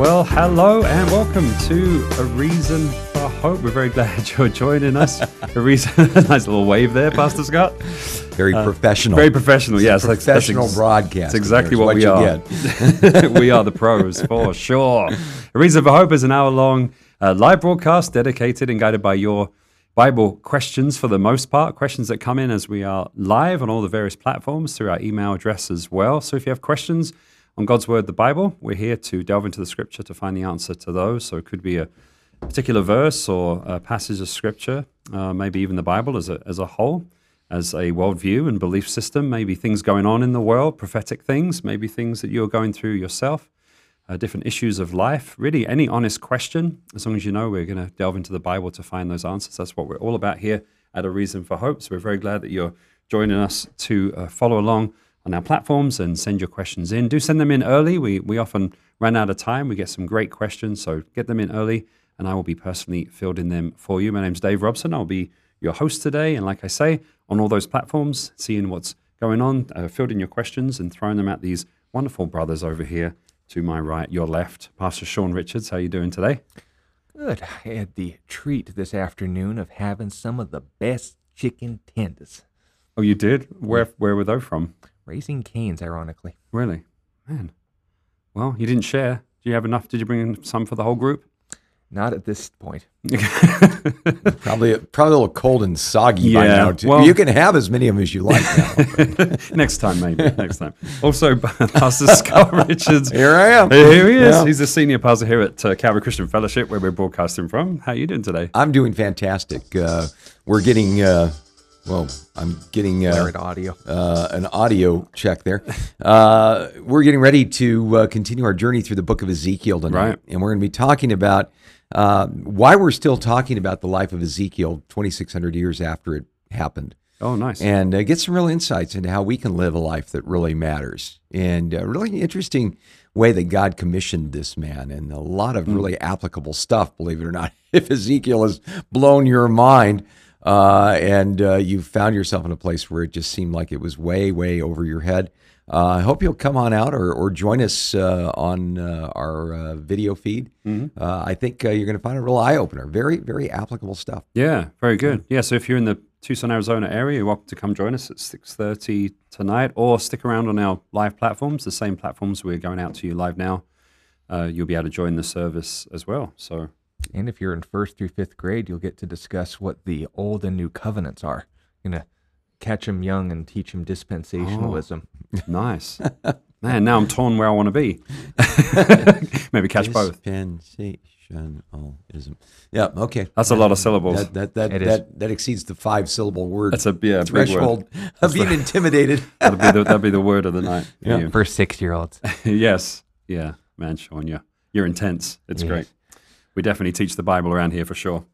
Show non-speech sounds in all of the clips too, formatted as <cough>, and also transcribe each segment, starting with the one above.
Well, hello and welcome to A Reason for Hope. We're very <laughs> glad you're joining us. A reason, <laughs> nice little wave there, Pastor Scott. Very professional. Very professional, yes. that's- that's professional ex- broadcast. That's exactly There's what, we are. get. <laughs> we are the pros for sure. A Reason for Hope is an hour long uh, live broadcast dedicated and guided by your Bible questions for the most part, questions that come in as we are live on all the various platforms through our email address as well. So if you have questions on God's Word, the Bible, we're here to delve into the scripture to find the answer to those. So it could be a particular verse or a passage of scripture, uh, maybe even the Bible as a, as a whole, as a worldview and belief system, maybe things going on in the world, prophetic things, maybe things that you're going through yourself, uh, different issues of life. Really, any honest question, as long as you know we're going to delve into the Bible to find those answers. That's what we're all about here at A Reason for Hope. So we're very glad that you're joining us to uh, follow along on our platforms and send your questions in. Do send them in early. We, we often run out of time. We get some great questions, so get them in early, and I will be personally fielding them for you. My name's Dave Robson. I'll be your host today, and like I say, on all those platforms, seeing what's going on, uh, fielding your questions, and throwing them at these wonderful brothers over here to my right, your left. Pastor Sean Richards, how are you doing today? Good. I had the treat this afternoon of having some of the best chicken tenders. Oh, you did? Where where were they from? Raising Cane's, ironically. Really? Man. Well, you didn't share. Do you have enough? Did you bring in some for the whole group? Not at this point. <laughs> Probably, probably a little cold and soggy by now. Too. well- you can have as many of them as you like now. <laughs> Next time, maybe. Next time. Also, <laughs> Pastor Scott Richards. Here I am. Here he is. Yeah. He's the senior pastor here at uh, Calvary Christian Fellowship, where we're broadcasting from. How are you doing today? I'm doing fantastic. Uh, we're getting, uh, well, I'm getting uh, audio. uh, an audio check there. Uh, we're getting ready to uh, continue our journey through the book of Ezekiel tonight. Right. And we're going to be talking about uh, why we're still talking about the life of Ezekiel 2,600 years after it happened. Oh, nice. and uh, get some real insights into how we can live a life that really matters. And a really interesting way that God commissioned this man, and a lot of really applicable stuff, believe it or not. <laughs> If Ezekiel has blown your mind, uh, and uh, you found yourself in a place where it just seemed like it was way, way over your head. Uh, I hope you'll come on out or, or join us uh, on uh, our uh, video feed. Uh, I think uh, you're going to find a real eye opener. Very, very applicable stuff. Yeah, very good. Yeah, so if you're in the Tucson, Arizona area, you're welcome to come join us at 6.30 tonight or stick around on our live platforms, the same platforms we're going out to you live now. Uh, you'll be able to join the service as well. So, And if you're in first through fifth grade, you'll get to discuss what the old and new covenants are. You're going to catch them young and teach them dispensationalism. Oh, nice. <laughs> Man, now I'm torn where I want to be. <laughs> Maybe catch both. Dispensationalism. Yeah. Okay. That's a lot of syllables. That that that It is. that, that exceeds the five syllable word That's a yeah, big word. threshold of being intimidated. <laughs> That'll be the, that'll be the word of the night. for you. For six year olds. yes. Yeah, man, Sean, you're, you're intense. It's Yes. great. We definitely teach the Bible around here for sure.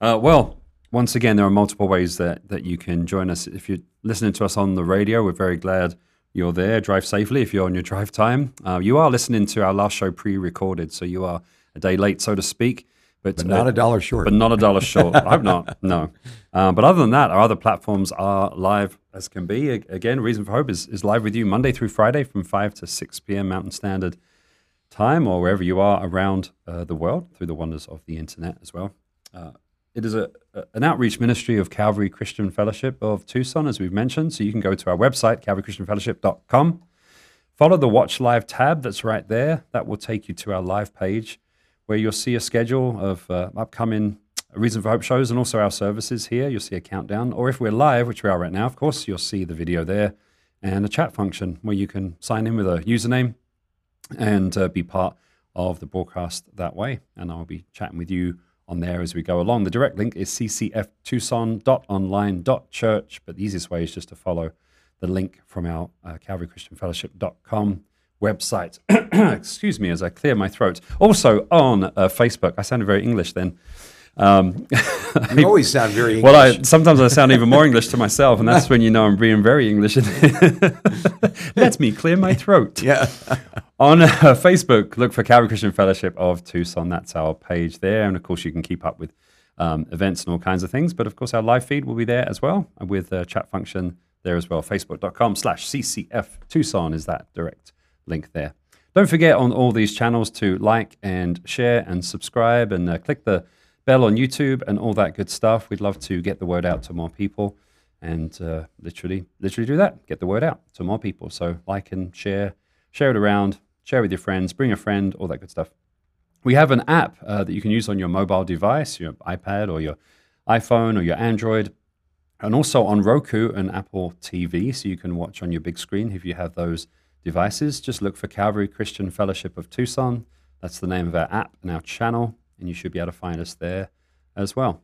Uh, well, once again, there are multiple ways that, that you can join us. If you're listening to us on the radio, we're very glad you're there. Drive safely if you're on your drive time. Uh, you are listening to our last show pre recorded, so you are a day late, so to speak. But, But not uh, a dollar short. but not a dollar short. I hope not. <laughs> No. Um, but other than that, our other platforms are live as can be. Again, Reason for Hope is, is live with you Monday through Friday from 5 to 6 p.m. Mountain Standard Time or wherever you are around uh, the world through the wonders of the internet as well. Uh, it is a, a- an outreach ministry of Calvary Christian Fellowship of Tucson, as we've mentioned. So you can go to our website, calvarychristianfellowship.com. Follow the Watch Live tab that's right there. That will take you to our live page where you'll see a schedule of uh, upcoming Reason for Hope shows and also our services here. You'll see a countdown. Or if we're live, which we are right now, of course, you'll see the video there and a chat function where you can sign in with a username and uh, be part of the broadcast that way. And I'll be chatting with you on there as we go along. The direct link is ccftucson.online.church, but the easiest way is just to follow the link from our uh, calvarychristianfellowship.com website. <clears throat> Excuse me as I clear my throat. Also on uh, Facebook, I sounded very English then. Um, you always sound very English. <laughs> well, I, sometimes I sound even more English to <laughs> myself, and that's when you know I'm being very English. <laughs> Let me clear my throat. yeah. On uh, Facebook, look for Calvary Christian Fellowship of Tucson. That's our page there. And of course, you can keep up with um, events and all kinds of things. But of course, our live feed will be there as well with a chat function there as well. Facebook.com slash CCF Tucson is that direct link there. Don't forget on all these channels to like and share and subscribe and uh, click the bell on YouTube and all that good stuff. We'd love to get the word out to more people and uh, literally, literally do that. Get the word out to more people. So like and share, share it around, share with your friends, bring a friend, all that good stuff. We have an app uh, that you can use on your mobile device, your iPad or your iPhone or your Android, and also on Roku and Apple TV, so you can watch on your big screen if you have those devices. Just look for Calvary Christian Fellowship of Tucson. That's the name of our app and our channel, and you should be able to find us there as well.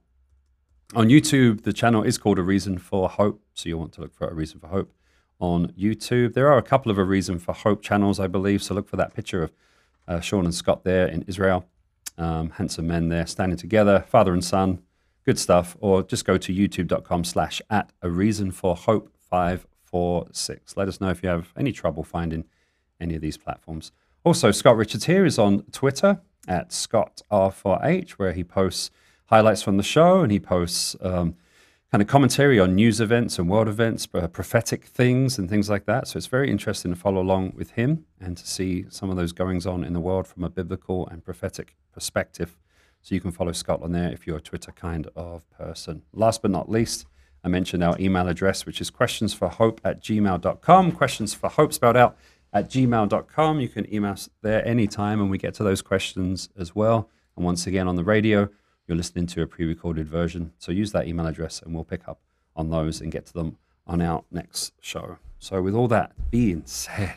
On YouTube, the channel is called A Reason for Hope, so you'll want to look for A Reason for Hope on YouTube. There are a couple of A Reason for Hope channels, I believe, so look for that picture of uh, Sean and Scott there in Israel. Um, handsome men there standing together, father and son, good stuff. Or just go to youtube.com slash at A Reason for Hope 546. Let us know if you have any trouble finding any of these platforms. Also, Scott Richards here is on Twitter at Scott R4H, where he posts highlights from the show and he posts um, kind of commentary on news events and world events, uh, prophetic things and things like that. So it's very interesting to follow along with him and to see some of those goings on in the world from a biblical and prophetic perspective. So you can follow Scott on there if you're a Twitter kind of person. Last but not least, I mentioned our email address, which is questionsforhope at gmail.com. Questions for hope spelled out at gmail.com. You can email us there anytime and we get to those questions as well. And once again, on the radio, you're listening to a pre recorded version. So use that email address and we'll pick up on those and get to them on our next show. So, with all that being said,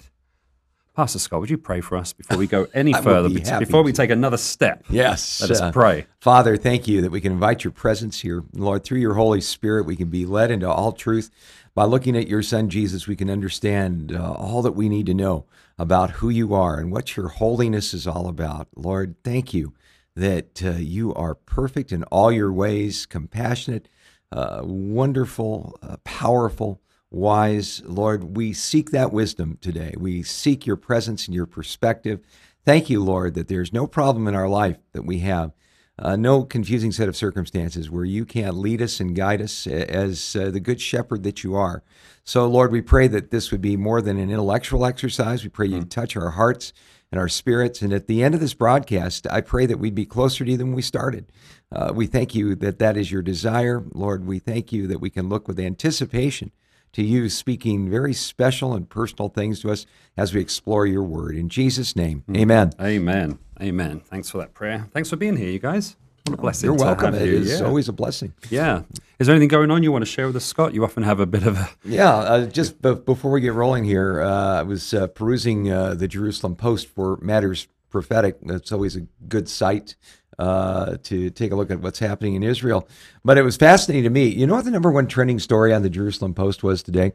Pastor Scott, would you pray for us before we go <laughs> any further, be before we take another step? Yes. Let us uh, pray. Father, thank you that we can invite your presence here. Lord, through your Holy Spirit, we can be led into all truth. By looking at your Son, Jesus, we can understand uh, all that we need to know about who you are and what your holiness is all about. Lord, thank you that uh, you are perfect in all your ways, compassionate, uh, wonderful, uh, powerful, wise. Lord, we seek that wisdom today. We seek your presence and your perspective. Thank you, Lord, that there's no problem in our life that we have, uh, no confusing set of circumstances where you can't lead us and guide us as uh, the good shepherd that you are. So, Lord, we pray that this would be more than an intellectual exercise. We pray you'd touch our hearts and our spirits. And at the end of this broadcast, I pray that we'd be closer to you than we started. Uh, we thank you that that is your desire. Lord, we thank you that we can look with anticipation to you speaking very special and personal things to us as we explore your word. In Jesus' name, amen. Amen. Amen. Thanks for that prayer. Thanks for being here, you guys. What a blessing. You're welcome. It you. is yeah. always a blessing. Yeah. Is there anything going on you want to share with us, Scott? You often have a bit of a. Yeah, uh, just be- before we get rolling here, uh, I was uh, perusing uh, the Jerusalem Post for matters prophetic. That's always a good site uh, to take a look at what's happening in Israel. But it was fascinating to me. You know what the number one trending story on the Jerusalem Post was today?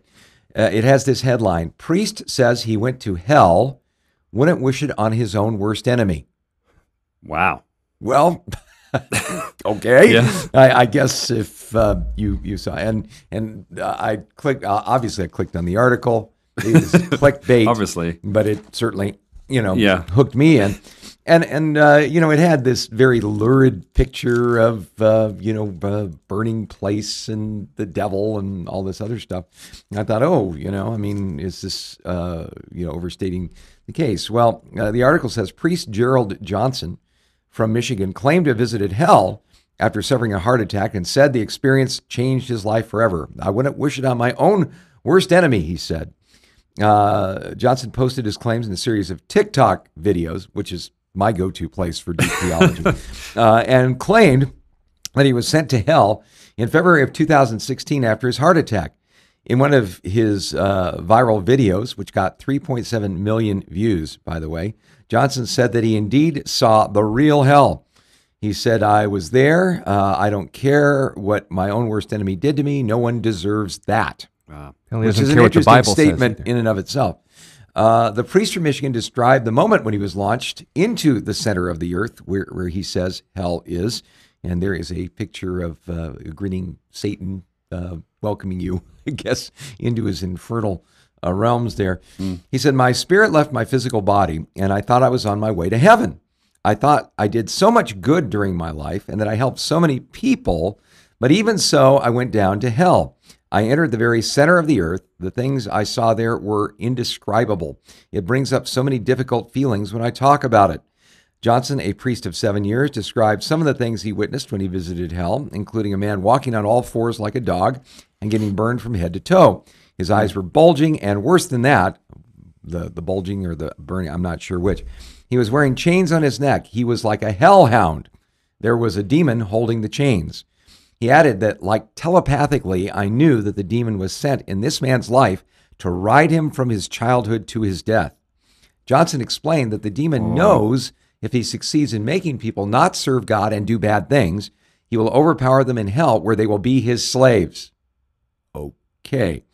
Uh, it has this headline Priest says he went to hell, wouldn't wish it on his own worst enemy. Wow. Well, <laughs> okay. Yeah. I, I guess if uh, you you saw and and uh, I clicked. Uh, obviously, I clicked on the article. It was <laughs> clickbait, Obviously. but it certainly you know Yeah. hooked me in. And and uh, you know it had this very lurid picture of uh, you know burning place and the devil and all this other stuff. And I thought, oh, you know, I mean, is this uh, you know overstating the case? Well, uh, the article says priest Gerald Johnson from Michigan claimed to have visited hell after suffering a heart attack and said the experience changed his life forever. I wouldn't wish it on my own worst enemy, he said. Uh, Johnson posted his claims in a series of TikTok videos, which is my go to place for deep theology, <laughs> uh, and claimed that he was sent to hell in February of 2016 after his heart attack. In one of his uh, viral videos, which got 3.7 million views, by the way, Johnson said that he indeed saw the real hell. He said, I was there. Uh, I don't care what my own worst enemy did to me. No one deserves that Wow. Well, he which is an care what the interesting statement in and of itself. Uh, the priest from Michigan described the moment when he was launched into the center of the earth, where, where he says hell is. And there is a picture of uh, a grinning Satan uh, welcoming you, <laughs> I guess, into his infernal uh, realms there. He said, My spirit left my physical body, and I thought I was on my way to heaven. I thought I did so much good during my life and that I helped so many people, but even so, I went down to hell. I entered the very center of the earth. The things I saw there were indescribable. It brings up so many difficult feelings when I talk about it. Johnson, a priest of seven years, described some of the things he witnessed when he visited hell, including a man walking on all fours like a dog and getting burned from head to toe. His eyes were bulging, and worse than that, the, the bulging or the burning, I'm not sure which. He was wearing chains on his neck. He was like a hellhound. There was a demon holding the chains. He added that, like telepathically, I knew that the demon was sent in this man's life to ride him from his childhood to his death. Johnson explained that the demon knows if he succeeds in making people not serve God and do bad things, he will overpower them in hell where they will be his slaves. Okay.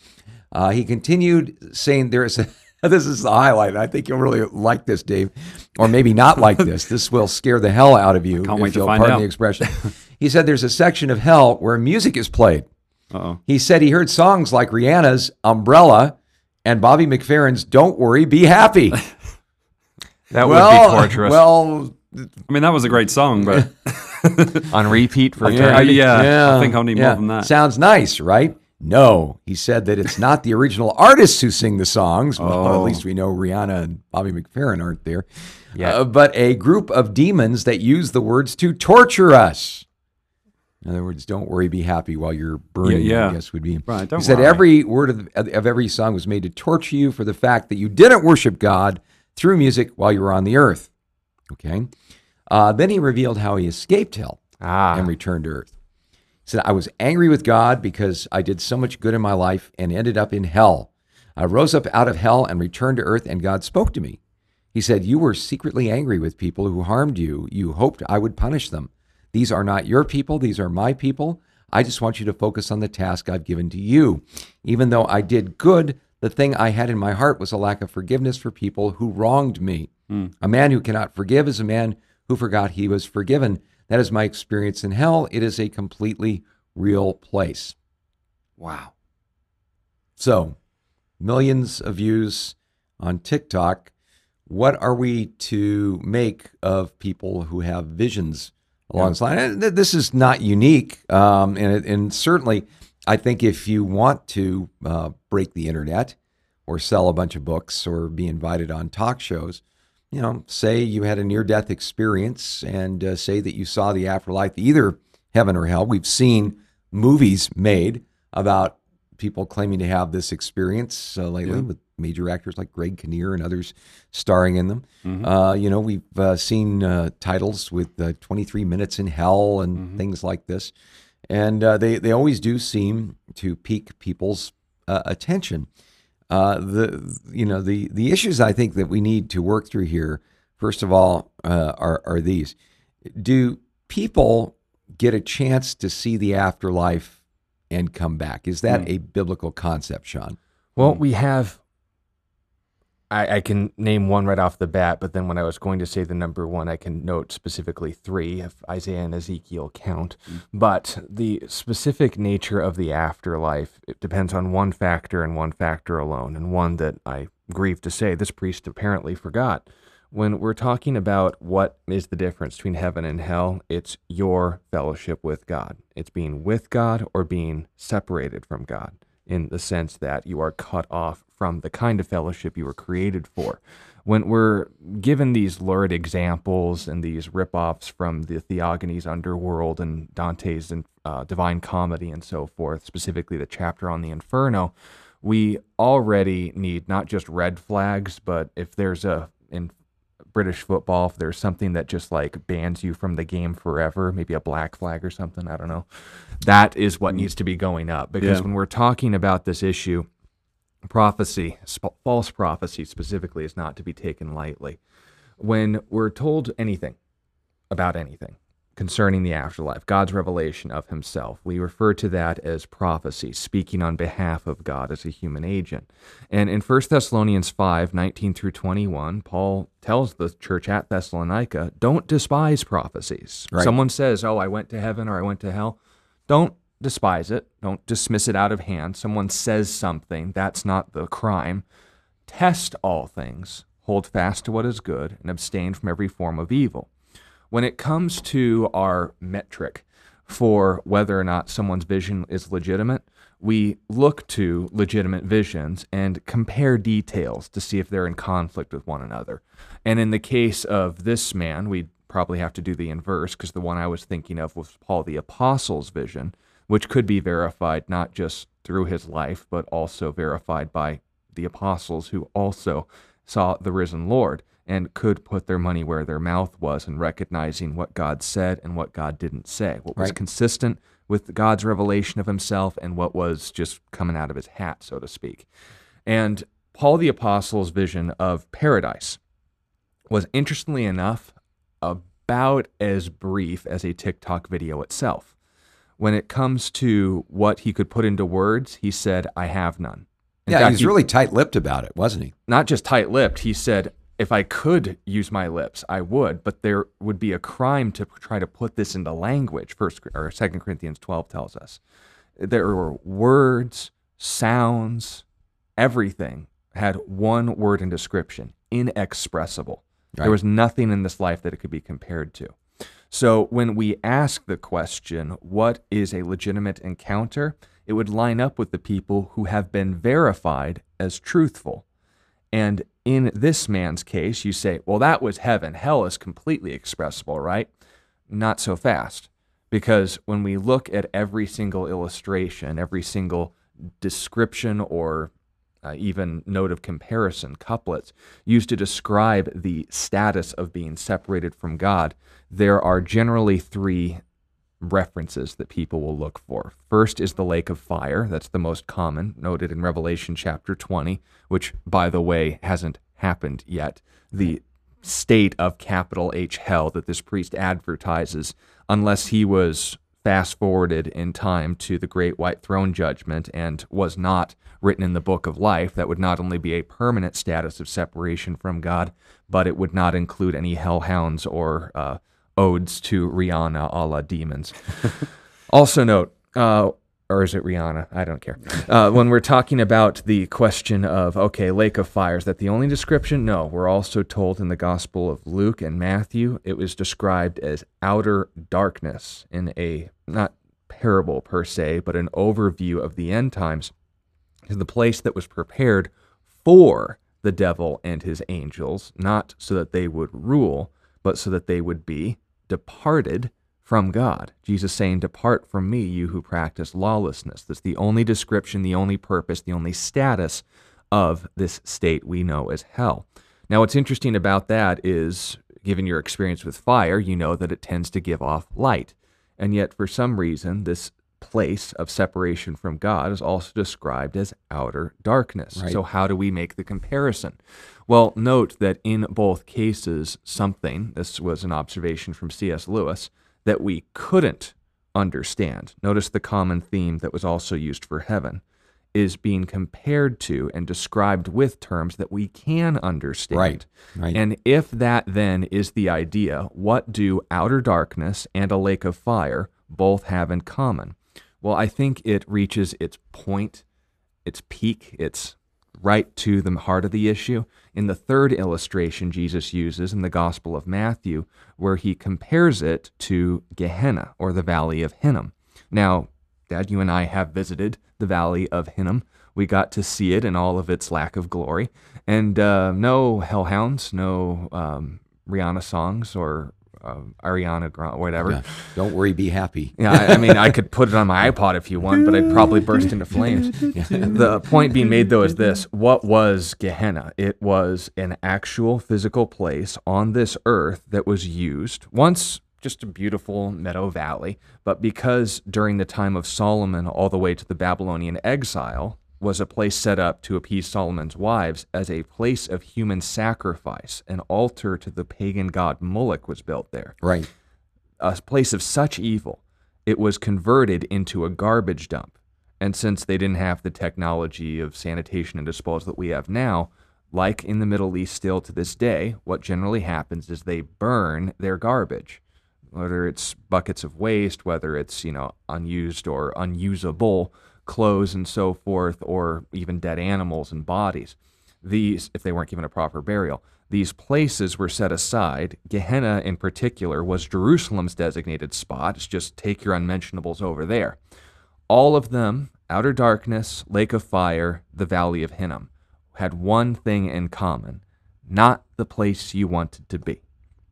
Uh, he continued saying there is a, <laughs> this is the highlight. I think you'll really like this, Dave, or maybe not like <laughs> this. This will scare the hell out of you. Can't if wait to you'll find pardon out. the expression. <laughs> he said there's a section of hell where music is played. Uh-oh. He said he heard songs like Rihanna's Umbrella and Bobby McFerrin's Don't Worry, Be Happy. <laughs> That well, would be torturous. well, I mean, that was a great song, but <laughs> on repeat for yeah, eternity. yeah, I think I'll need yeah. more than that. Sounds nice, right? No, he said that it's not the original artists who sing the songs. Well, at Oh. least we know Rihanna and Bobby McFerrin aren't there. Yeah. Uh, but a group of demons that use the words to torture us. In other words, don't worry, be happy while you're burning. yeah. I guess would be. Right, don't he said worry. every word of, of every song was made to torture you for the fact that you didn't worship God through music while you were on the earth. Okay. Uh, then he revealed how he escaped hell Ah, and returned to earth. He said, I was angry with God because I did so much good in my life and ended up in hell. I rose up out of hell and returned to earth, and God spoke to me. He said, You were secretly angry with people who harmed you. You hoped I would punish them. These are not your people, these are my people. I just want you to focus on the task I've given to you. Even though I did good, the thing I had in my heart was a lack of forgiveness for people who wronged me. Hmm. A man who cannot forgive is a man who forgot he was forgiven. That is my experience in hell. It is a completely real place. wow. So, millions of views on TikTok. What are we to make of people who have visions along this line? And th- this is not unique, um, and it, and certainly, I think if you want to uh, break the internet or sell a bunch of books or be invited on talk shows, you know, say you had a near-death experience and uh, say that you saw the afterlife, either heaven or hell. We've seen movies made about people claiming to have this experience uh, lately with major actors like Greg Kinnear and others starring in them. Uh, you know, we've uh, seen uh, titles with uh, 23 Minutes in Hell and things like this. And uh, they, they always do seem to pique people's uh, attention. Uh, the you know the the issues I think that we need to work through here, first of all, uh, are are these: Do people get a chance to see the afterlife and come back? Is that a biblical concept, Sean? Well, we have. I, I can name one right off the bat, but then when I was going to say the number one, I can note specifically three if Isaiah and Ezekiel count. Mm. But the specific nature of the afterlife it depends on one factor and one factor alone, and one that I grieve to say this priest apparently forgot. When we're talking about what is the difference between heaven and hell, it's your fellowship with God. It's being with God or being separated from God in the sense that you are cut off from the kind of fellowship you were created for. When we're given these lurid examples and these ripoffs from the Theogony's underworld and Dante's uh, Divine Comedy and so forth, specifically the chapter on the Inferno, we already need not just red flags, but if there's a in British football, if there's something that just like bans you from the game forever, maybe a black flag or something, I don't know. That is what needs to be going up because Yeah. when we're talking about this issue, prophecy, sp- false prophecy specifically, is not to be taken lightly. When we're told anything about anything concerning the afterlife, God's revelation of himself, we refer to that as prophecy, speaking on behalf of God as a human agent. And in 1 Thessalonians 5 19 through 21, Paul tells the church at Thessalonica, don't despise prophecies. Right. Someone says, Oh, I went to heaven or I went to hell. Don't despise it. Don't dismiss it out of hand. Someone says something, that's not the crime. Test all things, hold fast to what is good, and abstain from every form of evil. When it comes to our metric for whether or not someone's vision is legitimate, we look to legitimate visions and compare details to see if they're in conflict with one another. And in the case of this man, we probably have to do the inverse because the one I was thinking of was Paul the Apostle's vision, which could be verified not just through his life, but also verified by the apostles who also saw the risen Lord and could put their money where their mouth was in recognizing what God said and what God didn't say, what was Right. consistent with God's revelation of himself and what was just coming out of his hat, so to speak. And Paul the Apostle's vision of paradise was interestingly enough about as brief as a TikTok video itself. When it comes to what he could put into words, he said, I have none. In yeah, fact, he was really tight-lipped about it, wasn't he? not just tight lipped, he said, if I could use my lips, I would, but there would be a crime to try to put this into language. First or Second Corinthians twelve tells us there were words, sounds, everything had one word in description: inexpressible. Right. There was nothing in this life that it could be compared to. So when we ask the question, what is a legitimate encounter? It would line up with the people who have been verified as truthful. And in this man's case, you say, well, that was heaven. Hell is completely expressible, right? Not so fast. Because when we look at every single illustration, every single description or uh, even note of comparison, couplets, used to describe the status of being separated from God, there are generally three references that people will look for. First is the lake of fire. That's the most common, noted in Revelation chapter 20, which, by the way, hasn't happened yet. The state of capital H hell that this priest advertises, unless he was fast forwarded in time to the great white throne judgment and was not written in the book of life, that would not only be a permanent status of separation from God, but it would not include any hellhounds or uh, odes to Rihanna a la demons. <laughs> also, note, uh, or is it Rihanna? I don't care. Uh, when we're talking about the question of, okay, lake of fire, is that the only description? No. We're also told in the Gospel of Luke and Matthew, it was described as outer darkness in a, not parable per se, but an overview of the end times, to the place that was prepared for the devil and his angels, not so that they would rule, but so that they would be departed from God. Jesus saying, Depart from me, you who practice lawlessness. That's the only description, the only purpose, the only status of this state we know as hell. Now, what's interesting about that is, given your experience with fire, you know that it tends to give off light. And yet, for some reason, this place of separation from God is also described as outer darkness. Right. So, how do we make the comparison? Well, note that in both cases, something, this was an observation from C.S. Lewis, that we couldn't understand. Notice the common theme that was also used for heaven is being compared to and described with terms that we can understand. Right, right. And if that then is the idea, what do outer darkness and a lake of fire both have in common? Well, I think it reaches its point, its peak, its right to the heart of the issue in the third illustration Jesus uses in the Gospel of Matthew, where he compares it to Gehenna or the Valley of Hinnom. Now, Dad, you and I have visited the Valley of Hinnom. We got to see it in all of its lack of glory, and uh, no hellhounds, no um, Rihanna songs or uh, Ariana Grande, whatever. Yeah. Don't worry, be happy. Yeah, I, I mean, I could put it on my iPod if you want, but I'd probably burst into flames. The point being made, though, is this what was Gehenna? It was an actual physical place on this earth that was used once just a beautiful meadow valley, but because during the time of Solomon, all the way to the Babylonian exile, was a place set up to appease Solomon's wives as a place of human sacrifice. An altar to the pagan god Moloch was built there Right. a place of such evil, it was converted into a garbage dump. And since they didn't have the technology of sanitation and disposal that we have now, like in the Middle East still to this day, what generally happens is they burn their garbage, whether it's buckets of waste, whether it's, you know, unused or unusable clothes and so forth, or even dead animals and bodies. These, if they weren't given a proper burial, These places were set aside. Gehenna, in particular, was Jerusalem's designated spot. It's just take your unmentionables over there. All of them, outer darkness, lake of fire, the valley of Hinnom, had one thing in common not the place you wanted to be.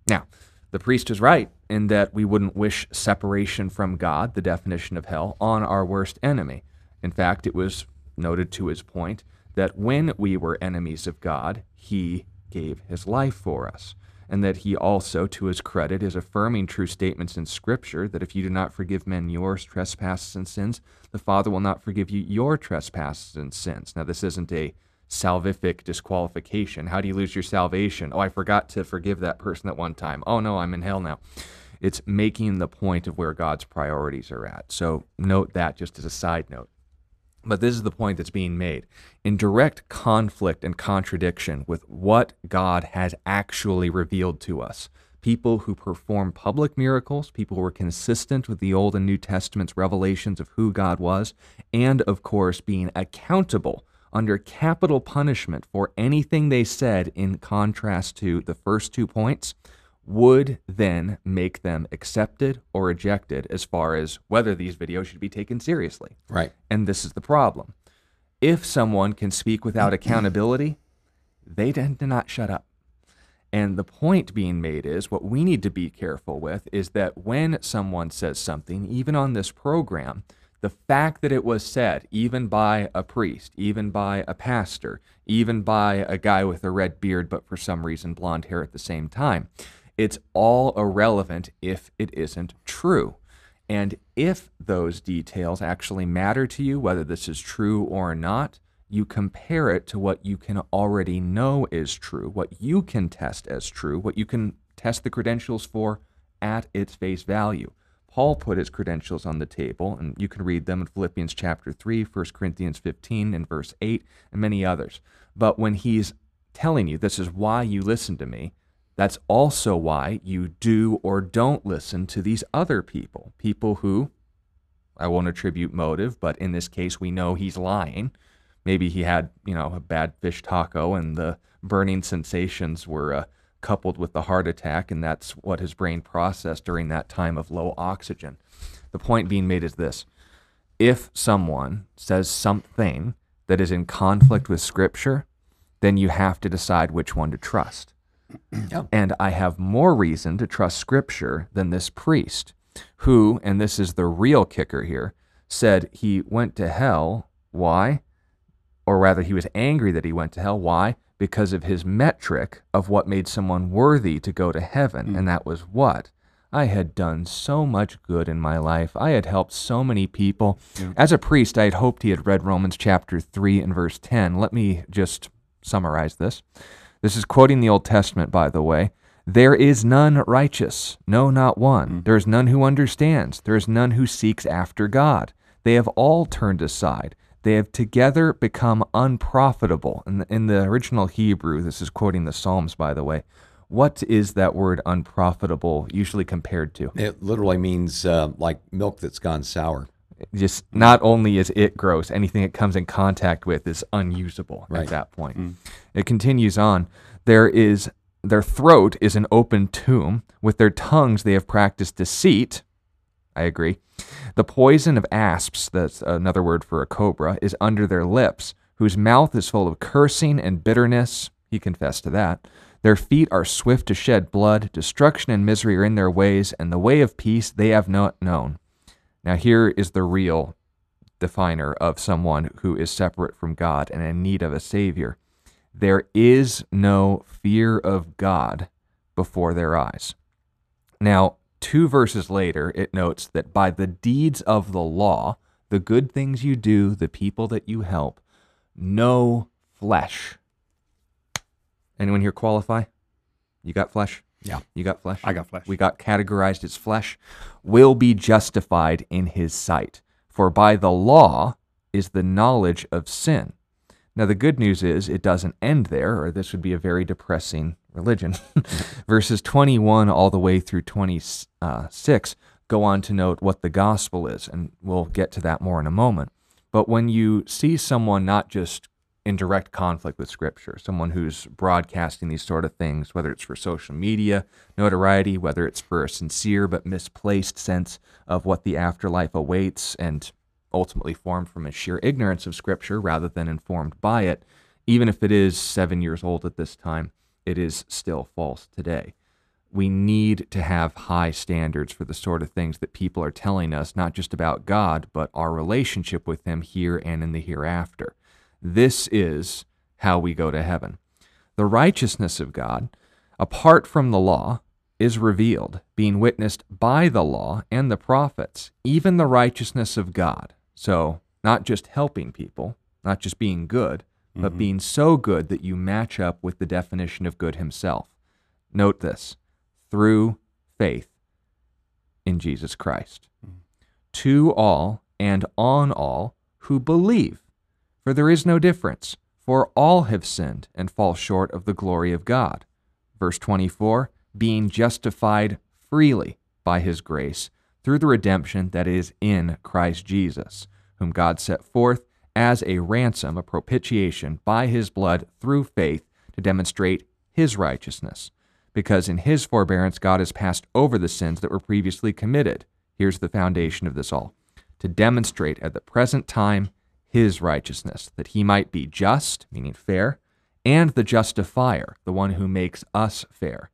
Now, the priest is right in that we wouldn't wish separation from God, the definition of hell, on our worst enemy. In fact, it was noted to his point that when we were enemies of God, he gave his life for us. And that he also, to his credit, is affirming true statements in Scripture that if you do not forgive men your trespasses and sins, the Father will not forgive you your trespasses and sins. Now, this isn't a salvific disqualification. How do you lose your salvation? Oh, I forgot to forgive that person at one time. Oh, no, I'm in hell now. It's making the point of where God's priorities are at. So note that just as a side note. But this is the point that's being made. In direct conflict and contradiction with what God has actually revealed to us, people who perform public miracles, people who are consistent with the Old and New Testament's revelations of who God was, and of course, being accountable under capital punishment for anything they said in contrast to the first two points would then make them accepted or rejected as far as whether these videos should be taken seriously. Right. And this is the problem. If someone can speak without accountability, they tend to not shut up. And the point being made is what we need to be careful with is that when someone says something, even on this program, the fact that it was said, even by a priest, even by a pastor, even by a guy with a red beard, but for some reason blonde hair at the same time, it's all irrelevant if it isn't true. And if those details actually matter to you, whether this is true or not, you compare it to what you can already know is true, what you can test as true, what you can test the credentials for at its face value. Paul put his credentials on the table, and you can read them in Philippians chapter 3, 1 Corinthians 15, and verse 8, and many others. But when he's telling you this is why you listen to me, that's also why you do or don't listen to these other people. People who, I won't attribute motive, but in this case, we know he's lying. Maybe he had, you know, a bad fish taco and the burning sensations were uh, coupled with the heart attack, and that's what his brain processed during that time of low oxygen. The point being made is this if someone says something that is in conflict with Scripture, then you have to decide which one to trust. Yep. And I have more reason to trust Scripture than this priest, who, and this is the real kicker here, said he went to hell. Why? Or rather, he was angry that he went to hell. Why? because of his metric of what made someone worthy to go to heaven. Hmm. And that was what? I had done so much good in my life. I had helped so many people. As a priest, I had hoped he had read Romans chapter 3 and verse 10. Let me just summarize this. This is quoting the Old Testament, by the way. There is none righteous, no, not one. There is none who understands. There is none who seeks after God. They have all turned aside. They have together become unprofitable. In the, in the original Hebrew, this is quoting the Psalms, by the way. What is that word unprofitable usually compared to? It literally means uh, like milk that's gone sour. Just not only is it gross, anything it comes in contact with is unusable Right. at that point. It continues on. There is their throat is an open tomb. With their tongues they have practiced deceit. I agree. The poison of asps, that's another word for a cobra, is under their lips, whose mouth is full of cursing and bitterness. He confessed to that. Their feet are swift to shed blood. Destruction and misery are in their ways, and the way of peace they have not known. Now, here is the real definer of someone who is separate from God and in need of a Savior. There is no fear of God before their eyes. Now, two verses later, it notes that by the deeds of the law, the good things you do, the people that you help, no flesh. Anyone here qualify? You got flesh? Yeah. You got flesh? I got flesh. We got categorized as flesh, will be justified in his sight. For by the law is the knowledge of sin. Now, the good news is it doesn't end there, or this would be a very depressing religion. <laughs> Verses 21 all the way through 26 go on to note what the gospel is, and we'll get to that more in a moment. But when you see someone not just in direct conflict with Scripture, someone who's broadcasting these sort of things, whether it's for social media notoriety, whether it's for a sincere but misplaced sense of what the afterlife awaits, and ultimately formed from a sheer ignorance of Scripture rather than informed by it, even if it is seven years old at this time, it is still false today. We need to have high standards for the sort of things that people are telling us, not just about God, but our relationship with Him here and in the hereafter. This is how we go to heaven. The righteousness of God, apart from the law, is revealed, being witnessed by the law and the prophets, even the righteousness of God. So, not just helping people, not just being good, but mm-hmm. being so good that you match up with the definition of good himself. Note this through faith in Jesus Christ. Mm-hmm. To all and on all who believe for there is no difference, for all have sinned and fall short of the glory of God. Verse 24 being justified freely by his grace through the redemption that is in Christ Jesus, whom God set forth as a ransom, a propitiation by his blood through faith to demonstrate his righteousness. Because in his forbearance, God has passed over the sins that were previously committed. Here's the foundation of this all to demonstrate at the present time his righteousness, that he might be just, meaning fair, and the justifier, the one who makes us fair,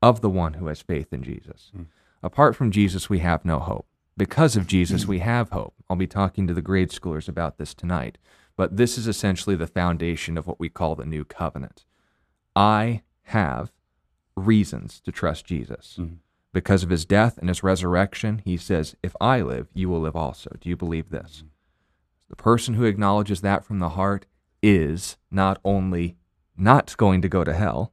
of the one who has faith in Jesus. Mm. Apart from Jesus, we have no hope. Because of Jesus, we have hope. I'll be talking to the grade schoolers about this tonight. But this is essentially the foundation of what we call the new covenant. I have reasons to trust Jesus. Mm. Because of his death and his resurrection, he says, If I live, you will live also. Do you believe this? Mm. The person who acknowledges that from the heart is not only not going to go to hell,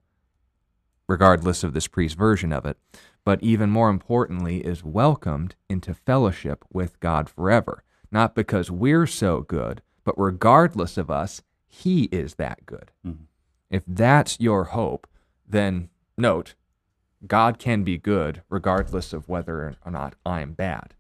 regardless of this priest's version of it, but even more importantly, is welcomed into fellowship with God forever. Not because we're so good, but regardless of us, He is that good. Mm-hmm. If that's your hope, then note, God can be good regardless of whether or not I'm bad.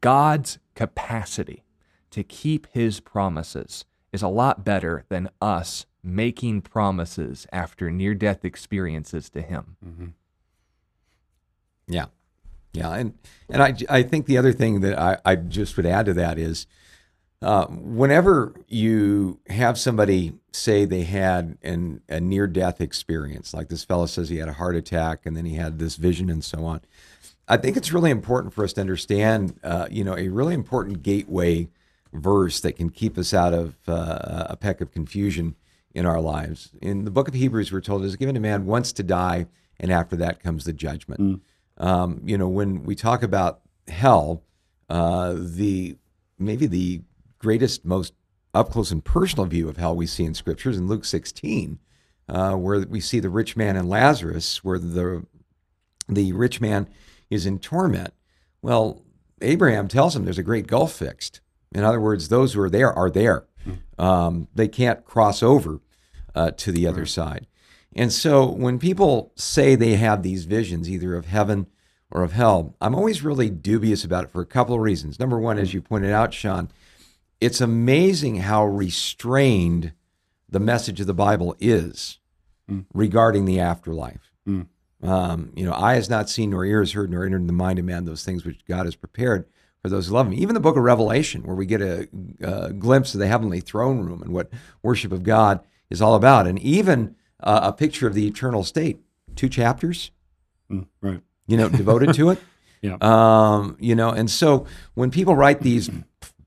God's capacity to keep his promises is a lot better than us making promises after near death experiences to him. Mm-hmm. Yeah. Yeah. And, and I, I think the other thing that I, I just would add to that is uh, whenever you have somebody say they had an, a near death experience, like this fellow says he had a heart attack and then he had this vision and so on, I think it's really important for us to understand, uh, you know, a really important gateway verse that can keep us out of uh, a peck of confusion in our lives. In the book of Hebrews, we're told it is given to man once to die, and after that comes the judgment. Mm. Um, you know, when we talk about hell, uh, the maybe the greatest, most up close and personal view of hell we see in scriptures in Luke 16, uh, where we see the rich man and Lazarus, where the the rich man is in torment. Well, Abraham tells him there's a great gulf fixed. In other words, those who are there are there. Um, they can't cross over uh, to the other right. side. And so when people say they have these visions, either of heaven or of hell, I'm always really dubious about it for a couple of reasons. Number one, as you pointed out, Sean, it's amazing how restrained the message of the Bible is mm. regarding the afterlife. Mm. Um, you know, eye has not seen, nor ear has heard, nor entered in the mind of man those things which God has prepared for those who love him. Even the book of Revelation, where we get a, a glimpse of the heavenly throne room and what worship of God is all about, and even uh, a picture of the eternal state. Two chapters, mm, right? You know, devoted to it. <laughs> yeah. Um, you know, and so when people write these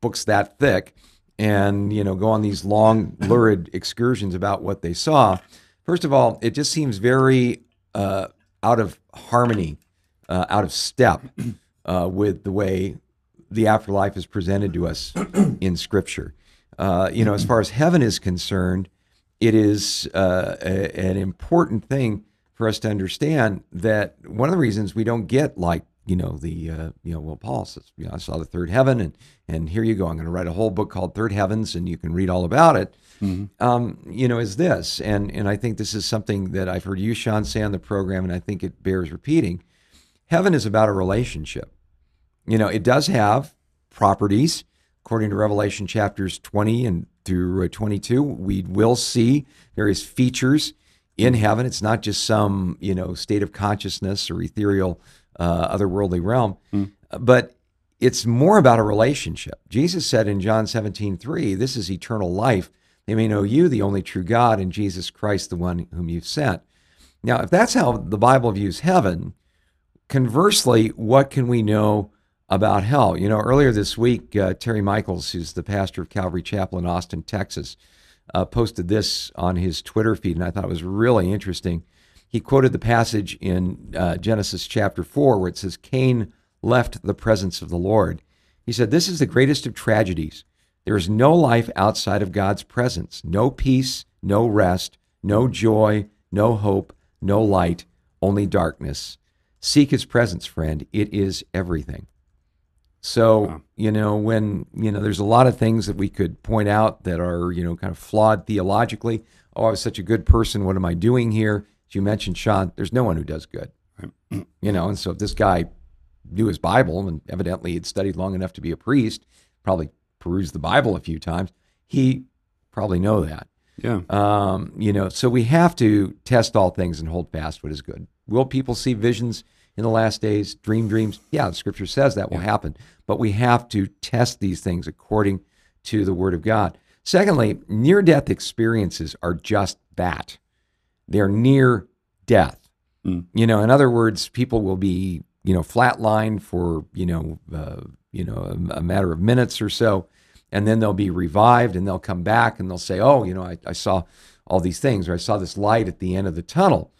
books that thick, and you know, go on these long, lurid excursions about what they saw, first of all, it just seems very uh, out of harmony, uh, out of step uh, with the way the afterlife is presented to us in Scripture. Uh, you know, as far as heaven is concerned, it is uh, a, an important thing for us to understand that one of the reasons we don't get like you know the uh, you know well Paul says you know I saw the third heaven and and here you go I'm going to write a whole book called Third Heavens and you can read all about it. Mm-hmm. Um, you know is this and and I think this is something that I've heard you Sean say on the program and I think it bears repeating. Heaven is about a relationship. You know, it does have properties, according to Revelation chapters 20 and through uh, 22, we will see various features in heaven. It's not just some, you know, state of consciousness or ethereal, uh, otherworldly realm, but it's more about a relationship. Jesus said in John 17, 3, this is eternal life. They may know you, the only true God, and Jesus Christ, the one whom you've sent. Now, if that's how the Bible views heaven, conversely, what can we know about hell? You know, earlier this week, uh, Terry Michaels, who's the pastor of Calvary Chapel in Austin, Texas, uh, posted this on his Twitter feed, and I thought it was really interesting. He quoted the passage in uh, Genesis chapter 4 where it says, Cain left the presence of the Lord. He said, This is the greatest of tragedies. There is no life outside of God's presence, no peace, no rest, no joy, no hope, no light, only darkness. Seek his presence, friend. It is everything. So, Wow. you know, when, you know, there's a lot of things that we could point out that are, you know, kind of flawed theologically. Oh, I was such a good person. What am I doing here? As you mentioned, Sean, there's no one who does good. <clears throat> You know, and so if this guy knew his Bible and evidently had studied long enough to be a priest, probably perused the Bible a few times, he probably know that. Yeah. Um, you know, so we have to test all things and hold fast what is good. Will people see visions in the last days, dream dreams? Yeah, the scripture says that will happen, but we have to test these things according to the word of God. Secondly, near death experiences are just that. They're near death. You know, in other words, people will be, you know, flatlined for, you know, uh, you know, a, a matter of minutes or so, and then they'll be revived and they'll come back and they'll say, oh, you know, I, I saw all these things or I saw this light at the end of the tunnel.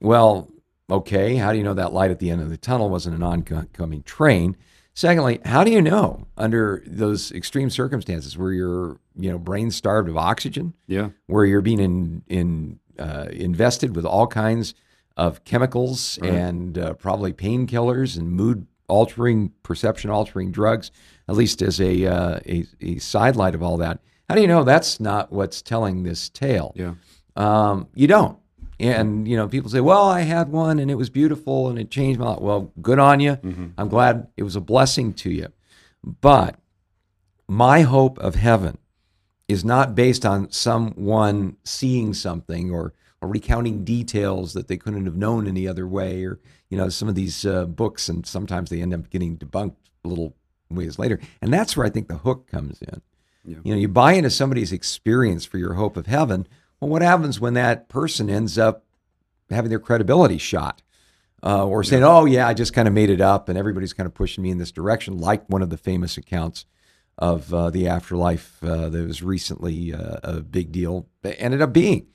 Well, okay, how do you know that light at the end of the tunnel wasn't an oncoming train? Secondly, how do you know under those extreme circumstances where you're, you know, brain starved of oxygen, Yeah. where you're being in, in uh, invested with all kinds of chemicals and uh, probably painkillers and mood altering, perception altering drugs, at least as a, uh, a, a sidelight of all that. How do you know that's not what's telling this tale? Yeah. Um, you don't. And, you know, people say, well, I had one and it was beautiful and it changed my life. Well, good on you. I'm glad it was a blessing to you. But my hope of heaven is not based on someone seeing something or, or recounting details that they couldn't have known any other way or, you know, some of these uh, books and sometimes they end up getting debunked a little ways later. And that's where I think the hook comes in. You know, you buy into somebody's experience for your hope of heaven. Well, what happens when that person ends up having their credibility shot? Uh, or saying, oh, yeah, I just kind of made it up and everybody's kind of pushing me in this direction, like one of the famous accounts of uh, the afterlife uh, that was recently uh, a big deal that ended up being.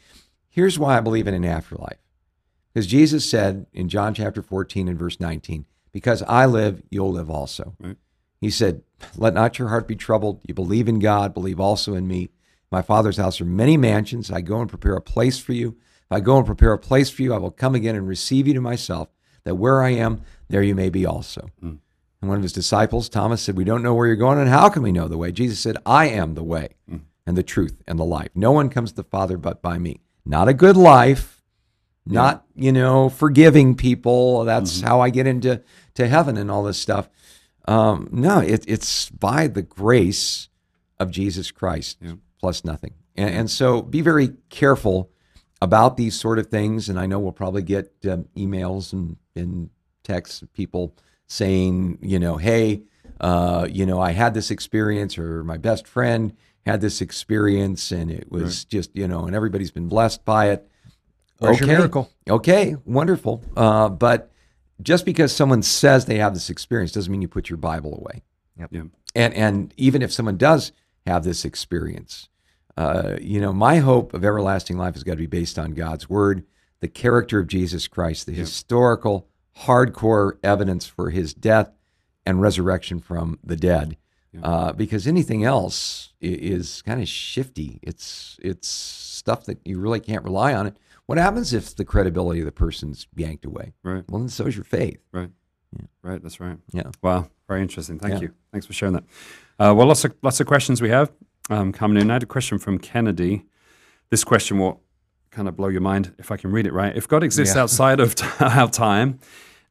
Here's why I believe in an afterlife. Because Jesus said in John chapter 14 and verse 19, Because I live, you'll live also. Right. He said, Let not your heart be troubled. You believe in God, believe also in me. My Father's house are many mansions. I go and prepare a place for you. If I go and prepare a place for you, I will come again and receive you to myself, that where I am, there you may be also. Hmm. And one of his disciples, Thomas, said, We don't know where you're going, and how can we know the way? Jesus said, I am the way hmm. and the truth and the life. No one comes to the Father but by me. Not a good life, not, you know, forgiving people. That's mm-hmm. how I get into to heaven and all this stuff. Um, no, it, it's by the grace of Jesus Christ plus nothing. And, and so be very careful about these sort of things. And I know we'll probably get um, emails and, and texts of people saying, you know, hey, uh, you know, I had this experience, or my best friend had this experience, and it was just, you know, and everybody's been blessed by it. Where's your miracle? Okay, wonderful. Uh, but just because someone says they have this experience doesn't mean you put your Bible away. Yeah. And and even if someone does have this experience, uh, you know, my hope of everlasting life has got to be based on God's word, the character of Jesus Christ, the historical, hardcore evidence for his death and resurrection from the dead. Uh, because anything else is kind of shifty. It's it's stuff that you really can't rely on. It. What happens if the credibility of the person's yanked away? Right. Well, then so is your faith. Right. Right. That's right. Yeah. Wow. Very interesting. Thank Yeah. you. Thanks for sharing that. Uh, well, lots of lots of questions we have um, coming in. I had a question from Kennedy. This question will kind of blow your mind if I can read it right. If God exists Yeah. <laughs> outside of t- our time,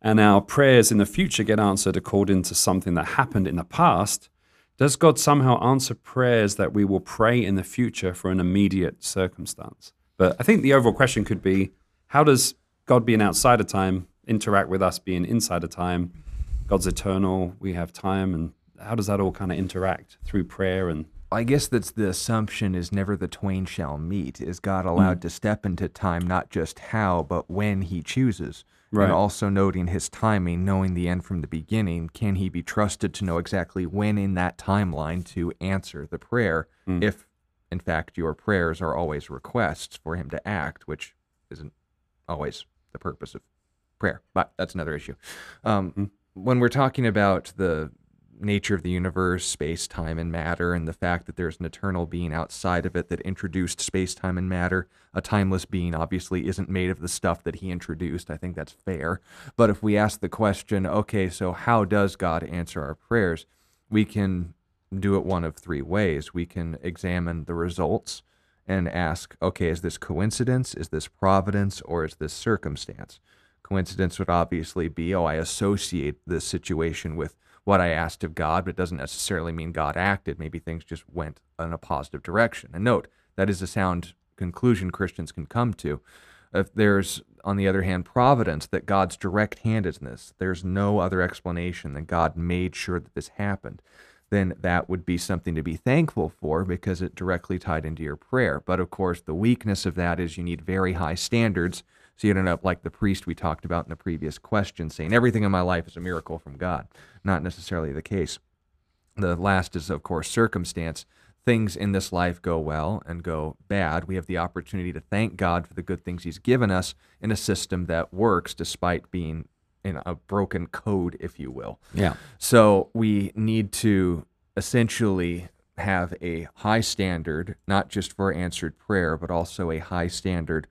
and our prayers in the future get answered according to something that happened in the past, does God somehow answer prayers that we will pray in the future for an immediate circumstance? But I think the overall question could be how does God being outside of time interact with us being inside of time? God's eternal, we have time, and how does that all kind of interact through prayer and I guess that's the assumption is never the twain shall meet. Is God allowed Mm. to step into time, not just how, but when he chooses? Right. And also noting his timing, knowing the end from the beginning, can he be trusted to know exactly when in that timeline to answer the prayer Mm. if, in fact, your prayers are always requests for him to act, which isn't always the purpose of prayer. But that's another issue. Um, Mm. When we're talking about the nature of the universe, space, time, and matter, and the fact that there's an eternal being outside of it that introduced space, time, and matter. A timeless being obviously isn't made of the stuff that he introduced. I think that's fair. But if we ask the question, okay, so how does God answer our prayers? We can do it one of three ways. We can examine the results and ask, okay, is this coincidence? Is this providence? Or is this circumstance? Coincidence would obviously be, oh, I associate this situation with what I asked of God, but it doesn't necessarily mean God acted. Maybe things just went in a positive direction. And note, that is a sound conclusion Christians can come to. If there's, on the other hand, providence, that God's direct handedness, there's no other explanation than God made sure that this happened, then that would be something to be thankful for because it directly tied into your prayer. But of course, the weakness of that is you need very high standards. So you end up like the priest we talked about in the previous question, saying everything in my life is a miracle from God. Not necessarily the case. The last is, of course, circumstance. Things in this life go well and go bad. We have the opportunity to thank God for the good things He's given us in a system that works despite being in a broken code, if you will. Yeah. So we need to essentially have a high standard, not just for answered prayer, but also a high standard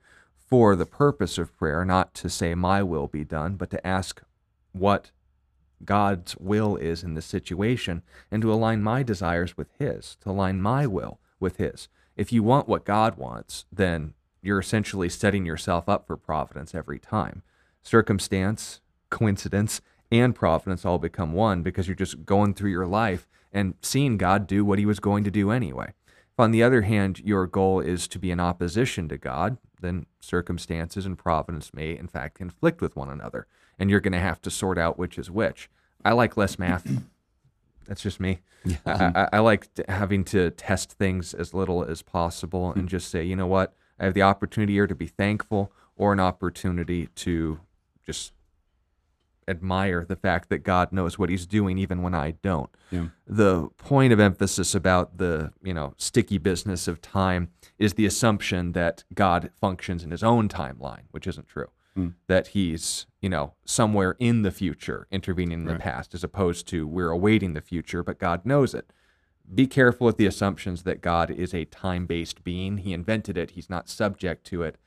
for the purpose of prayer, not to say, My will be done, but to ask what God's will is in this situation and to align my desires with His, to align my will with His. If you want what God wants, then you're essentially setting yourself up for providence every time. Circumstance, coincidence, and providence all become one because you're just going through your life and seeing God do what He was going to do anyway. If, on the other hand, your goal is to be in opposition to God, then circumstances and providence may, in fact, conflict with one another. And you're going to have to sort out which is which. I like less math. <clears throat> That's just me. I, I, I like t- having to test things as little as possible and hmm. just say, you know what? I have the opportunity here to be thankful or an opportunity to just admire the fact that God knows what he's doing even when I don't. Yeah. The point of emphasis about the, you know, sticky business of time is the assumption that God functions in his own timeline, which isn't true. Hmm. That he's, you know, somewhere in the future intervening in the past as opposed to we're awaiting the future, but God knows it. Be careful with the assumptions that God is a time-based being. He invented it. He's not subject to it,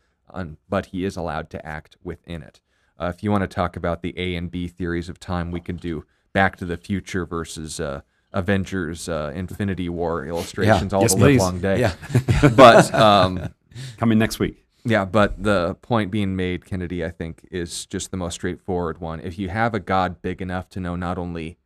but he is allowed to act within it. Uh, if you want to talk about the A and B theories of time, we can do Back to the Future versus uh, Avengers, uh, Infinity War illustrations all Yes, the please. live long day. Yeah. <laughs> but <laughs> um, coming next week? yeah, but the point being made, Kennedy, I think, is just the most straightforward one. If you have a God big enough to know not only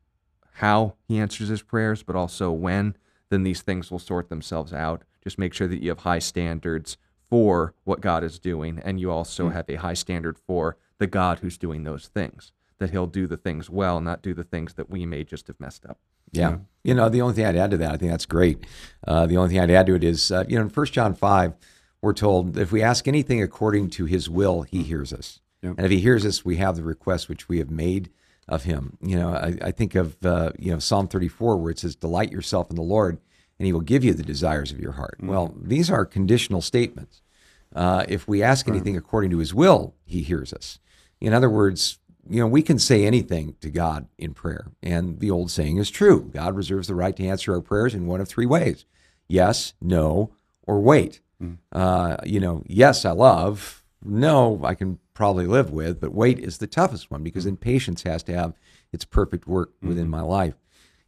how he answers his prayers, but also when, then these things will sort themselves out. Just make sure that you have high standards for what God is doing, and you also have a high standard for the God who's doing those things. That he'll do the things well, not do the things that we may just have messed up. Yeah. You know, the only thing I'd add to that, I think that's great. Uh, the only thing I'd add to it is, uh, you know, in 1 John 5, we're told if we ask anything according to his will, he hears us. Yep. And if he hears us, we have the request which we have made of him. You know, I, I think of, uh, you know, Psalm 34, where it says, Delight yourself in the Lord, and he will give you the desires of your heart. Well, these are conditional statements. Uh, if we ask anything according to his will, he hears us. In other words, you know, we can say anything to God in prayer. And the old saying is true God reserves the right to answer our prayers in one of three ways yes, no, or wait. Uh, you know, yes, I love. No, I can probably live with. But wait is the toughest one because impatience has to have its perfect work within my life.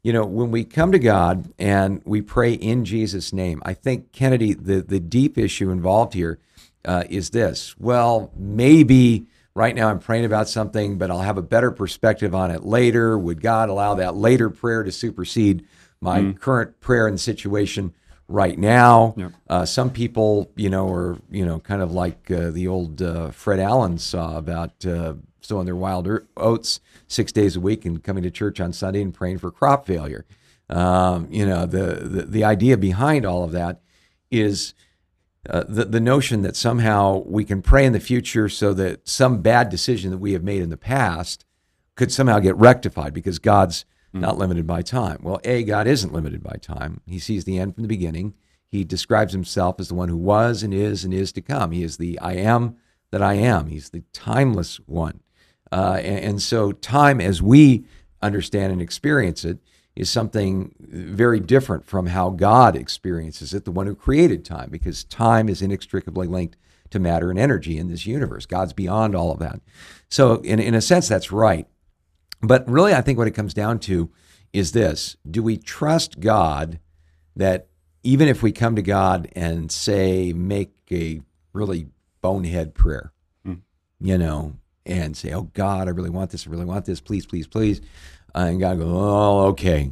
You know, when we come to God and we pray in Jesus' name, I think, Kennedy, the, the deep issue involved here uh, is this. Well, maybe right now I'm praying about something, but I'll have a better perspective on it later. Would God allow that later prayer to supersede my current prayer and situation right now. Yep. Uh, some people, you know, are you know kind of like uh, the old uh, Fred Allen saw about uh, sowing their wild oats six days a week and coming to church on Sunday and praying for crop failure. Um, you know, the, the the idea behind all of that is uh, the the notion that somehow we can pray in the future so that some bad decision that we have made in the past could somehow get rectified because God's not limited by time. Well, A, God isn't limited by time. He sees the end from the beginning. He describes himself as the one who was and is and is to come. He is the I am that I am. He's the timeless one. Uh, and, and so, time as we understand and experience it is something very different from how God experiences it, the one who created time, because time is inextricably linked to matter and energy in this universe. God's beyond all of that. So, in, in a sense, that's right. But really, I think what it comes down to is this Do we trust God that even if we come to God and say, make a really bonehead prayer, hmm. you know, and say, Oh God, I really want this, I really want this, please, please, please. And God goes, Oh, okay.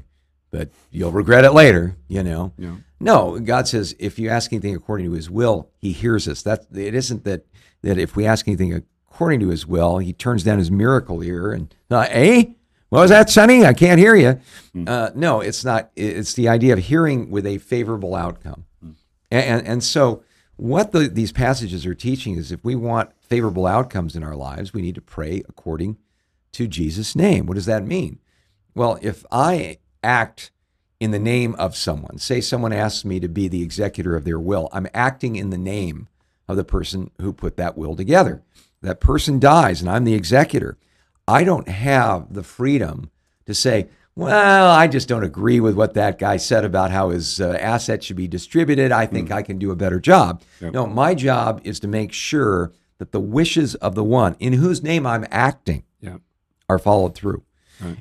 But you'll regret it later, you know. Yeah. No, God says if you ask anything according to His will, He hears us. That it isn't that that if we ask anything according to His will, He turns down His miracle ear and uh, eh, what was that, Sonny? I can't hear you. Uh, no, it's not. It's the idea of hearing with a favorable outcome, and and, and so what the, these passages are teaching is if we want favorable outcomes in our lives, we need to pray according to Jesus' name. What does that mean? Well, if I act in the name of someone, say someone asks me to be the executor of their will, I'm acting in the name of the person who put that will together. That person dies and I'm the executor. I don't have the freedom to say, well, I just don't agree with what that guy said about how his uh, assets should be distributed. I think I can do a better job. No, my job is to make sure that the wishes of the one in whose name I'm acting Yeah. are followed through.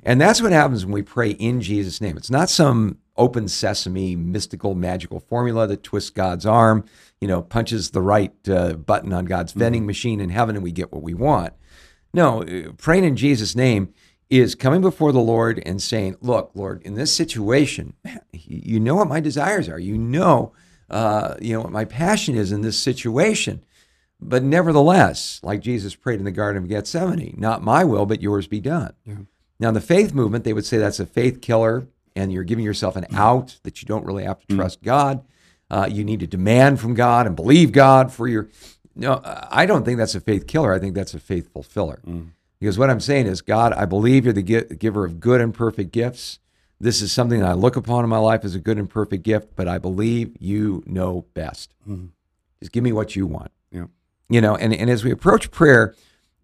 And that's what happens when we pray in Jesus' name. It's not some open sesame, mystical, magical formula that twists God's arm, you know, punches the right uh, button on God's vending machine in heaven and we get what we want. No, uh, praying in Jesus' name is coming before the Lord and saying, Look, Lord, in this situation, you know what my desires are. You know, uh, you know what my passion is in this situation. But nevertheless, like Jesus prayed in the Garden of Gethsemane, not my will, but yours be done. Now, in the faith movement, they would say that's a faith killer, and you're giving yourself an mm-hmm. out that you don't really have to mm-hmm. trust God. Uh, you need to demand from God and believe God for your. No, I don't think that's a faith killer. I think that's a faith fulfiller. Mm. Because what I'm saying is, God, I believe you're the gi- giver of good and perfect gifts. This is something that I look upon in my life as a good and perfect gift, but I believe you know best. Mm-hmm. Just give me what you want Yeah. you know and, and as we approach prayer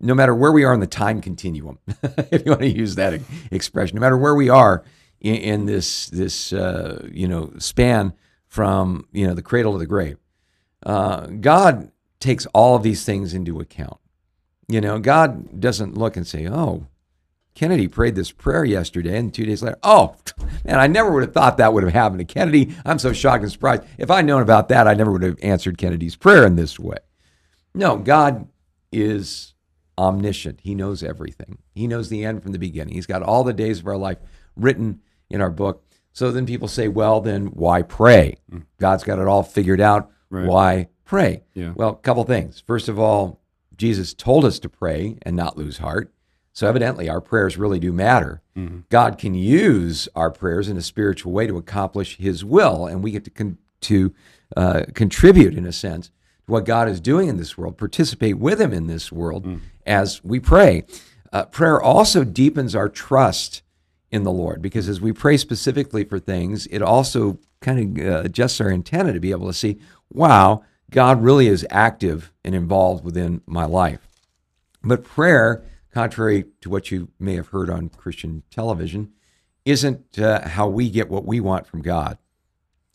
no matter where we are in the time continuum <laughs> if you want to use that expression no matter where we are in, in this this uh, you know span from you know the cradle to the grave uh, god takes all of these things into account you know god doesn't look and say oh Kennedy prayed this prayer yesterday, and two days later, oh man, I never would have thought that would have happened to Kennedy. I'm so shocked and surprised. If I'd known about that, I never would have answered Kennedy's prayer in this way. No, God is omniscient. He knows everything. He knows the end from the beginning. He's got all the days of our life written in our book. So then people say, well, then why pray? Hmm. God's got it all figured out. Right. Why pray? Yeah. Well, a couple things. First of all, Jesus told us to pray and not lose heart. So evidently, our prayers really do matter. Mm-hmm. God can use our prayers in a spiritual way to accomplish His will, and we get to con- to uh, contribute, in a sense, to what God is doing in this world, participate with Him in this world hmm. As we pray. Uh, prayer also deepens our trust in the Lord because as we pray specifically for things, it also kind of uh, adjusts our antenna to be able to see, wow, God really is active and involved within my life. But prayer, contrary to what you may have heard on Christian television, isn't uh, how we get what we want from God.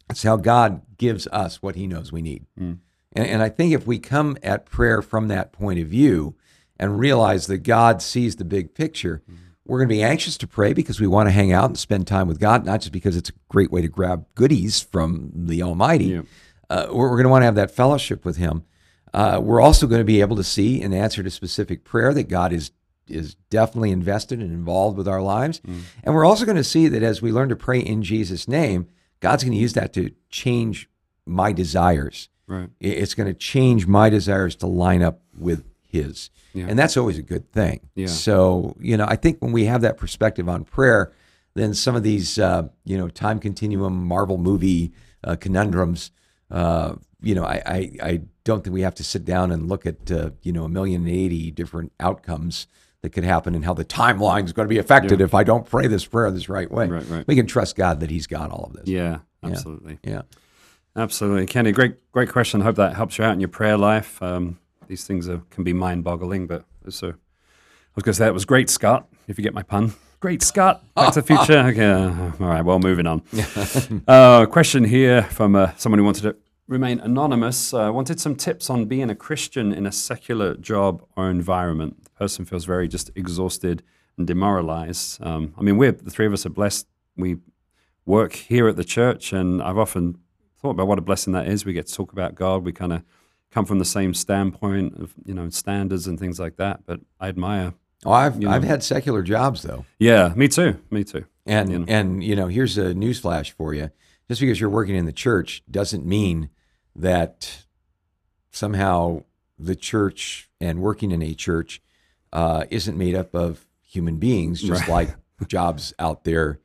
It's how God gives us what He knows we need. And, and I think if we come at prayer from that point of view and realize that God sees the big picture, we're going to be anxious to pray because we want to hang out and spend time with God, not just because it's a great way to grab goodies from the Almighty. Yeah. Uh, we're, we're going to want to have that fellowship with Him. Uh, we're also going to be able to see, in answer to specific prayer, that God is is definitely invested and involved with our lives. And we're also going to see that as we learn to pray in Jesus' name, God's going to use that to change my desires. Right. It's going to change my desires to line up with His. Yeah. And that's always a good thing. Yeah. So, you know, I think when we have that perspective on prayer, then some of these, uh, you know, time continuum Marvel movie uh, conundrums, uh, you know, I, I, I don't think we have to sit down and look at, uh, you know, a million and eighty different outcomes that could happen and how the timeline is going to be affected if I don't pray this prayer this right way. Right, right. We can trust God that He's got all of this. Yeah, absolutely. Yeah. Absolutely, Kenny. Great, great question. Hope that helps you out in your prayer life. Um, these things are, can be mind-boggling, but so I was going to say that was great, Scott. If you get my pun, great, Scott. Back to the Future. <laughs> Okay, uh, all right. Well, moving on. <laughs> uh, question here from uh, someone who wanted to remain anonymous. Uh, wanted some tips on being a Christian in a secular job or environment. The person feels very just exhausted and demoralized. Um, I mean, we're the three of us are blessed. We work here at the church, and I've often thought about what a blessing that is. We get to talk about God. We kind of come from the same standpoint of you know standards and things like that. But I admire. Oh, I've, You know. I've had secular jobs though. Yeah, me too. Me too. And You know. and you know, here's a newsflash for you: just because you're working in the church doesn't mean that somehow the church and working in a church uh, isn't made up of human beings, just Right. like <laughs> jobs out there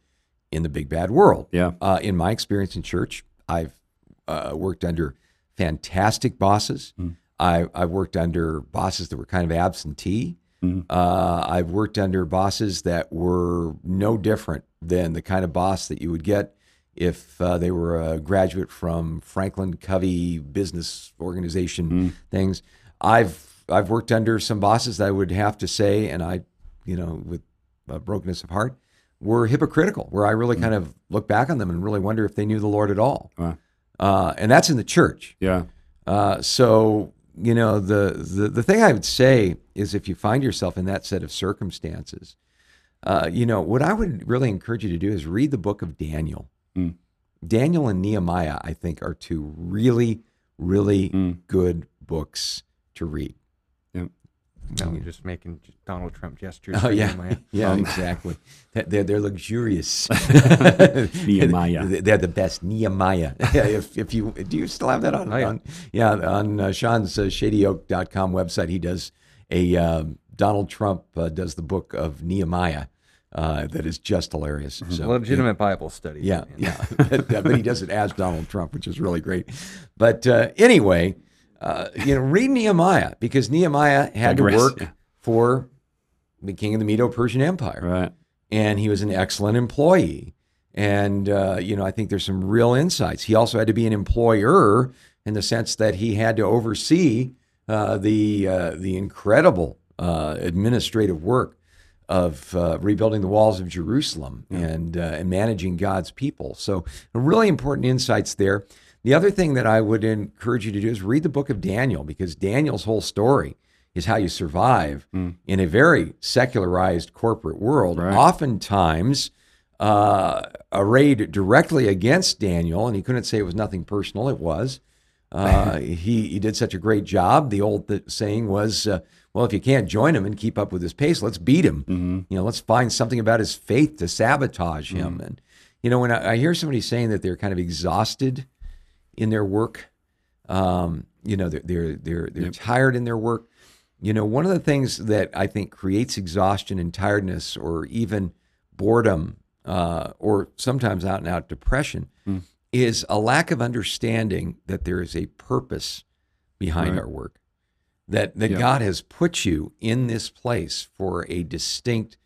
in the big bad world. Yeah. Uh, in my experience in church, I've uh, worked under fantastic bosses. Mm. I, I've worked under bosses that were kind of absentee. Mhm. Uh, I've worked under bosses that were no different than the kind of boss that you would get if uh, they were a graduate from Franklin Covey Business Organization things. I've I've worked under some bosses that I would have to say, and I, you know, with uh, brokenness of heart, were hypocritical. Where I really kind of look back on them and really wonder if they knew the Lord at all. Wow. Uh, and that's in the church. Yeah. Uh, so you know the, the the thing I would say is if you find yourself in that set of circumstances, uh, you know what I would really encourage you to do is read the book of Daniel. Mm. Daniel and Nehemiah, I think, are two really, really Mm. good books to read. No, you're just making Donald Trump gestures. Oh yeah, <laughs> yeah, Um, exactly. They're- They're luxurious. <laughs> Nehemiah. They're the best. Nehemiah. <laughs> Yeah, if if you do you still have that on? Oh, yeah. on yeah, on uh, Sean's uh, ShadyOak.com website, he does a um Donald Trump uh, does the book of Nehemiah. Uh, that is just hilarious. So, legitimate Bible study. yeah, yeah. but, uh, but he does it as Donald Trump, which is really great. But uh, anyway, uh, you know, read Nehemiah because Nehemiah had to work yeah. for the king of the Medo-Persian Empire Right. and he was an excellent employee. And uh, you know, I think there's some real insights. He also had to be an employer in the sense that he had to oversee uh, the uh, the incredible uh, administrative work of uh, rebuilding the walls of Jerusalem and uh, and managing God's people. So, really important insights there. The other thing that I would encourage you to do is read the book of Daniel because Daniel's whole story is how you survive in a very secularized corporate world. Right. Oftentimes, uh, arrayed directly against Daniel, and he couldn't say it was nothing personal. It was. Uh, <laughs> he he did such a great job. The old th- saying was, uh, "Well, if you can't join him and keep up with his pace, let's beat him. Mm-hmm. You know, let's find something about his faith to sabotage him." And you know, when I, I hear somebody saying that they're kind of exhausted in their work, um, you know, they're they're they're, they're tired in their work. You know, one of the things that I think creates exhaustion and tiredness, or even boredom, uh, or sometimes out and out depression, is a lack of understanding that there is a purpose behind Right. our work. That that. God has put you in this place for a distinct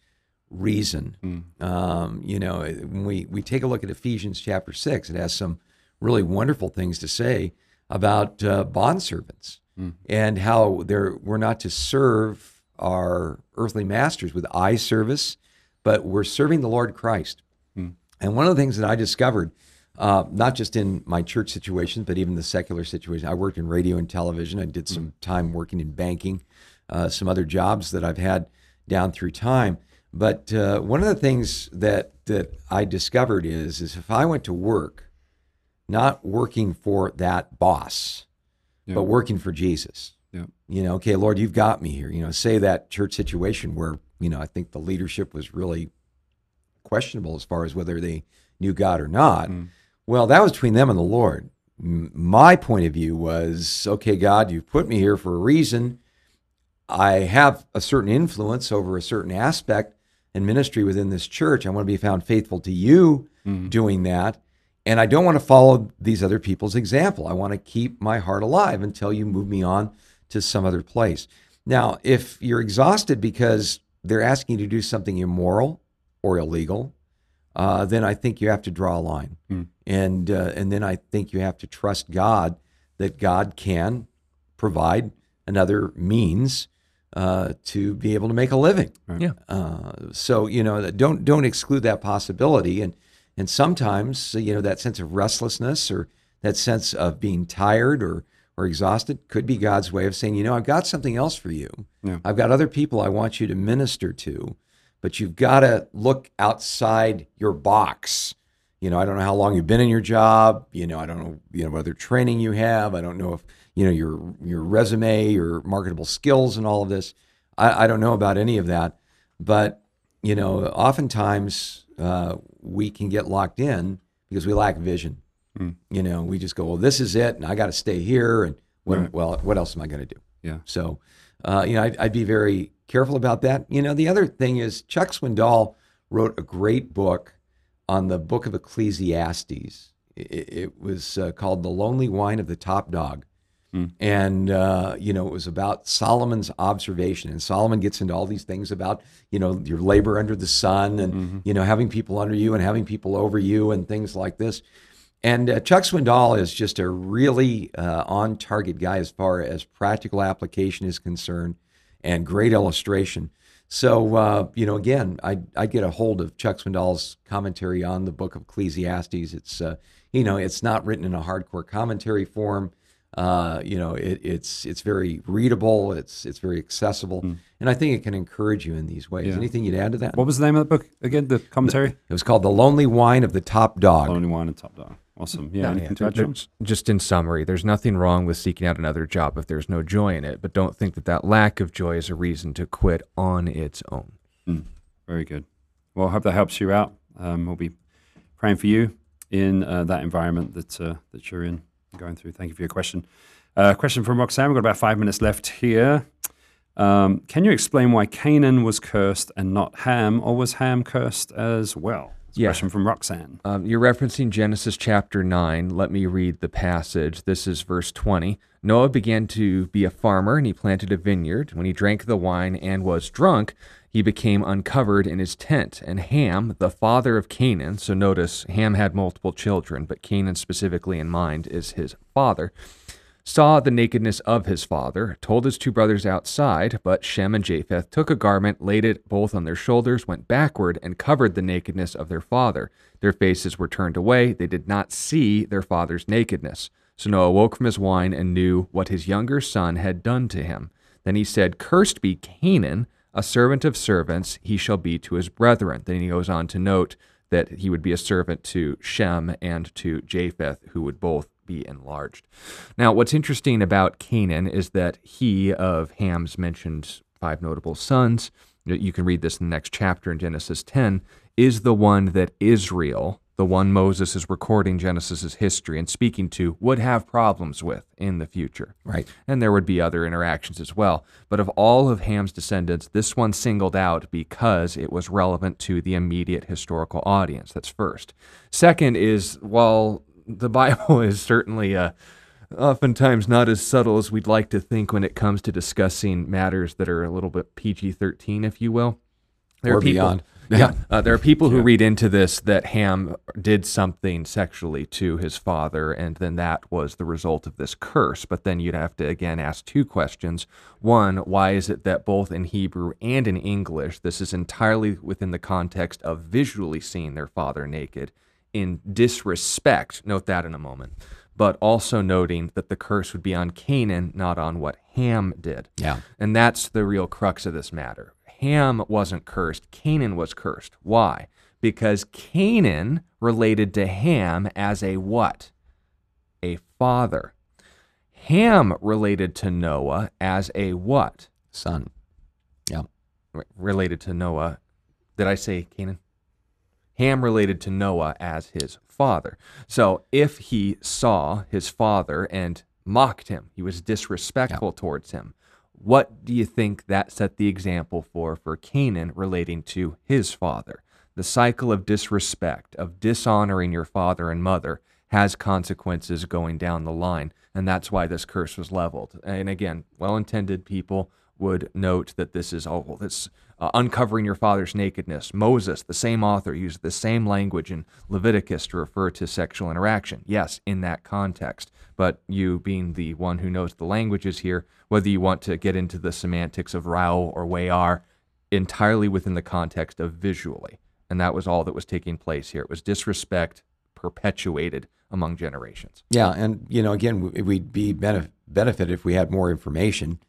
reason. Mm. Um, you know, when we we take a look at Ephesians chapter six, it has some really wonderful things to say about uh, bondservants and how they're, we're not to serve our earthly masters with eye service, but we're serving the Lord Christ. And one of the things that I discovered, uh, not just in my church situation, but even the secular situation, I worked in radio and television. I did some time working in banking, uh, some other jobs that I've had down through time. But uh, one of the things that that I discovered is is if I went to work, not working for that boss, Yeah. but working for Jesus, Yeah. You know, okay, Lord, you've got me here. You know, say that church situation where, you know, I think the leadership was really questionable as far as whether they knew God or not. Mm. Well, that was between them and the Lord. My point of view was, okay, God, you've put me here for a reason. I have a certain influence over a certain aspect and ministry within this church. I want to be found faithful to you Mm. doing that. And I don't want to follow these other people's example. I want to keep my heart alive until you move me on to some other place. Now, if you're exhausted because they're asking you to do something immoral or illegal, uh, then I think you have to draw a line. Hmm. And, uh, and then I think you have to trust God that God can provide another means uh, to be able to make a living. Right. Yeah. Uh, so you know, don't don't exclude that possibility. And and sometimes you know that sense of restlessness or that sense of being tired or or exhausted could be God's way of saying, you know, I've got something else for you. Yeah. I've got other people I want you to minister to, but you've got to look outside your box. You know, I don't know how long you've been in your job. You know, I don't know, you know, whether training you have. I don't know if you know your your resume, your marketable skills, and all of this. I, I don't know about any of that, but you know, oftentimes uh, we can get locked in because we lack vision. Mm. You know, we just go, well, this is it, and I got to stay here, and what, Right. well, what else am I going to do? Yeah. So, uh, you know, I'd, I'd be very careful about that. You know, the other thing is Chuck Swindoll wrote a great book on the book of Ecclesiastes. It, it was uh, called The Lonely Whine of the Top Dog. And, uh, you know, it was about Solomon's observation. And Solomon gets into all these things about, you know, your labor under the sun and, Mhm. you know, having people under you and having people over you and things like this. And uh, Chuck Swindoll is just a really uh, on target guy as far as practical application is concerned and great illustration. So, uh, you know, again, I, I get a hold of Chuck Swindoll's commentary on the book of Ecclesiastes. It's, uh, you know, it's not written in a hardcore commentary form. Uh, you know, it, it's it's very readable. It's it's very accessible, and I think it can encourage you in these ways. Yeah. Anything you'd add to that? What was the name of the book again? The commentary? It was called "The Lonely Whine of the Top Dog." Lonely Whine and Top Dog. Awesome. Yeah. Yeah, anything to there- add, John? just in summary, there's nothing wrong with seeking out another job if there's no joy in it, but don't think that that lack of joy is a reason to quit on its own. Very good. Well, I hope that helps you out. Um, we'll be praying for you in uh, that environment that uh, that you're in, going through. Thank you for your question. Uh, question from Roxanne. We've got about five minutes left here. Um, can you explain why Canaan was cursed and not Ham, or was Ham cursed as well? Yeah. question from Roxanne. Um, you're referencing Genesis chapter 9. Let me read the passage. This is verse 20. Noah began to be a farmer, and he planted a vineyard. When he drank the wine and was drunk, he became uncovered in his tent. And Ham, the father of Canaan, so notice Ham had multiple children, but Canaan specifically in mind is his father, saw the nakedness of his father, told his two brothers outside, but Shem and Japheth took a garment, laid it both on their shoulders, went backward, and covered the nakedness of their father. Their faces were turned away. They did not see their father's nakedness. So Noah woke from his wine and knew what his younger son had done to him. Then he said, Cursed be Canaan, a servant of servants, he shall be to his brethren. Then he goes on to note that he would be a servant to Shem and to Japheth, who would both be enlarged. Now, what's interesting about Canaan is that he of Ham's mentioned five notable sons. You can read this in the next chapter in Genesis 10, is the one that Israel, the one Moses is recording Genesis's history and speaking to, would have problems with in the future. Right. And there would be other interactions as well. But of all of Ham's descendants, this one singled out because it was relevant to the immediate historical audience. That's first. Second is while the <laughs> Bible is certainly uh, oftentimes not as subtle as we'd like to think when it comes to discussing matters that are a little bit PG 13, if you will. There Or are people, beyond. Yeah, uh, there are people who read into this that Ham did something sexually to his father, and then that was the result of this curse. But then you'd have to again ask two questions. One, why is it that both in Hebrew and in English, this is entirely within the context of visually seeing their father naked in disrespect? Note that in a moment. But also noting that the curse would be on Canaan, not on what Ham did. Yeah. And that's the real crux of this matter. Ham wasn't cursed, Canaan was cursed. Why? Because Canaan related to Ham as a what? A father. Ham related to Noah as a what? Son. Yeah. R- related to Noah. Did I say Canaan? Ham related to Noah as his father. So if he saw his father and mocked him, he was disrespectful towards him. What do you think that set the example for for Canaan relating to his father? The cycle of disrespect, of dishonoring your father and mother, has consequences going down the line. And that's why this curse was leveled. And again, well intended people would note that this is all this uh, uncovering your father's nakedness. Moses, the same author, used the same language in Leviticus to refer to sexual interaction. Yes, in that context. But you, being the one who knows the languages here, whether you want to get into the semantics of rao or wayar, entirely within the context of visually. And that was all that was taking place here. It was disrespect perpetuated among generations. Yeah, and you know, again, we'd be benef- benefit if we had more information.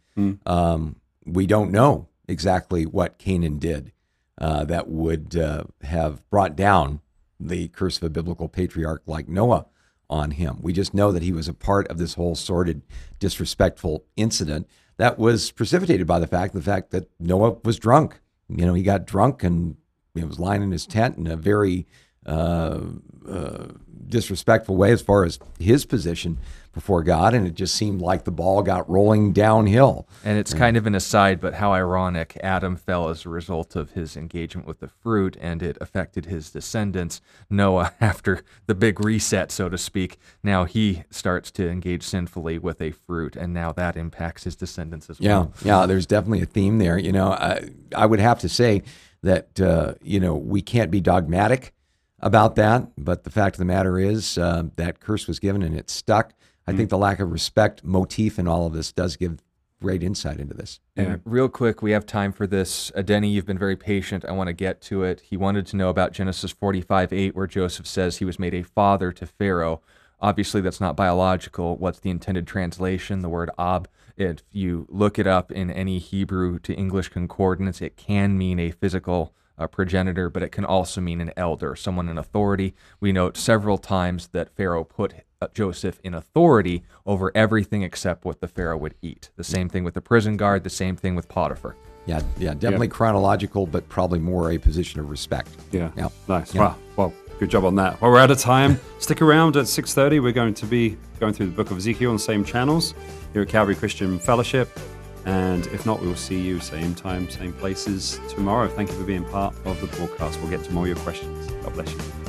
Um, we don't know exactly what Canaan did uh, that would uh, have brought down the curse of a biblical patriarch like Noah on him. We just know that he was a part of this whole sordid, disrespectful incident that was precipitated by the fact the fact that Noah was drunk. You know, he got drunk and he was lying in his tent in a very uh, uh, disrespectful way as far as his position before God, and it just seemed like the ball got rolling downhill. And it's kind of an aside, but how ironic Adam fell as a result of his engagement with the fruit, and it affected his descendants. Noah, <laughs> after the big reset, so to speak, now he starts to engage sinfully with a fruit, and now that impacts his descendants as Yeah, well. yeah. There's definitely a theme there. You know, I, I would have to say that uh, you know we can't be dogmatic about that, but the fact of the matter is uh, that curse was given and it stuck. I think the lack of respect motif in all of this does give great insight into this. And real quick, we have time for this. Uh, Denny, you've been very patient. I want to get to it. He wanted to know about Genesis 45 8, where Joseph says he was made a father to Pharaoh. Obviously, that's not biological. What's the intended translation? The word ab. If you look it up in any Hebrew to English concordance, it can mean a physical uh, progenitor, but it can also mean an elder, someone in authority. We note several times that Pharaoh put Uh, Joseph in authority over everything except what the Pharaoh would eat. The same thing with the prison guard, the same thing with Potiphar. Yeah, yeah, definitely chronological, but probably more a position of respect. Yeah. Yeah. Nice. Yeah. Wow. Well, good job on that. Well, we're out of time. <laughs> Stick around at 6.30. We're going to be going through the book of Ezekiel on the same channels here at Calvary Christian Fellowship. And if not, we will see you same time, same places tomorrow. Thank you for being part of the broadcast. We'll get to more of your questions. God bless you.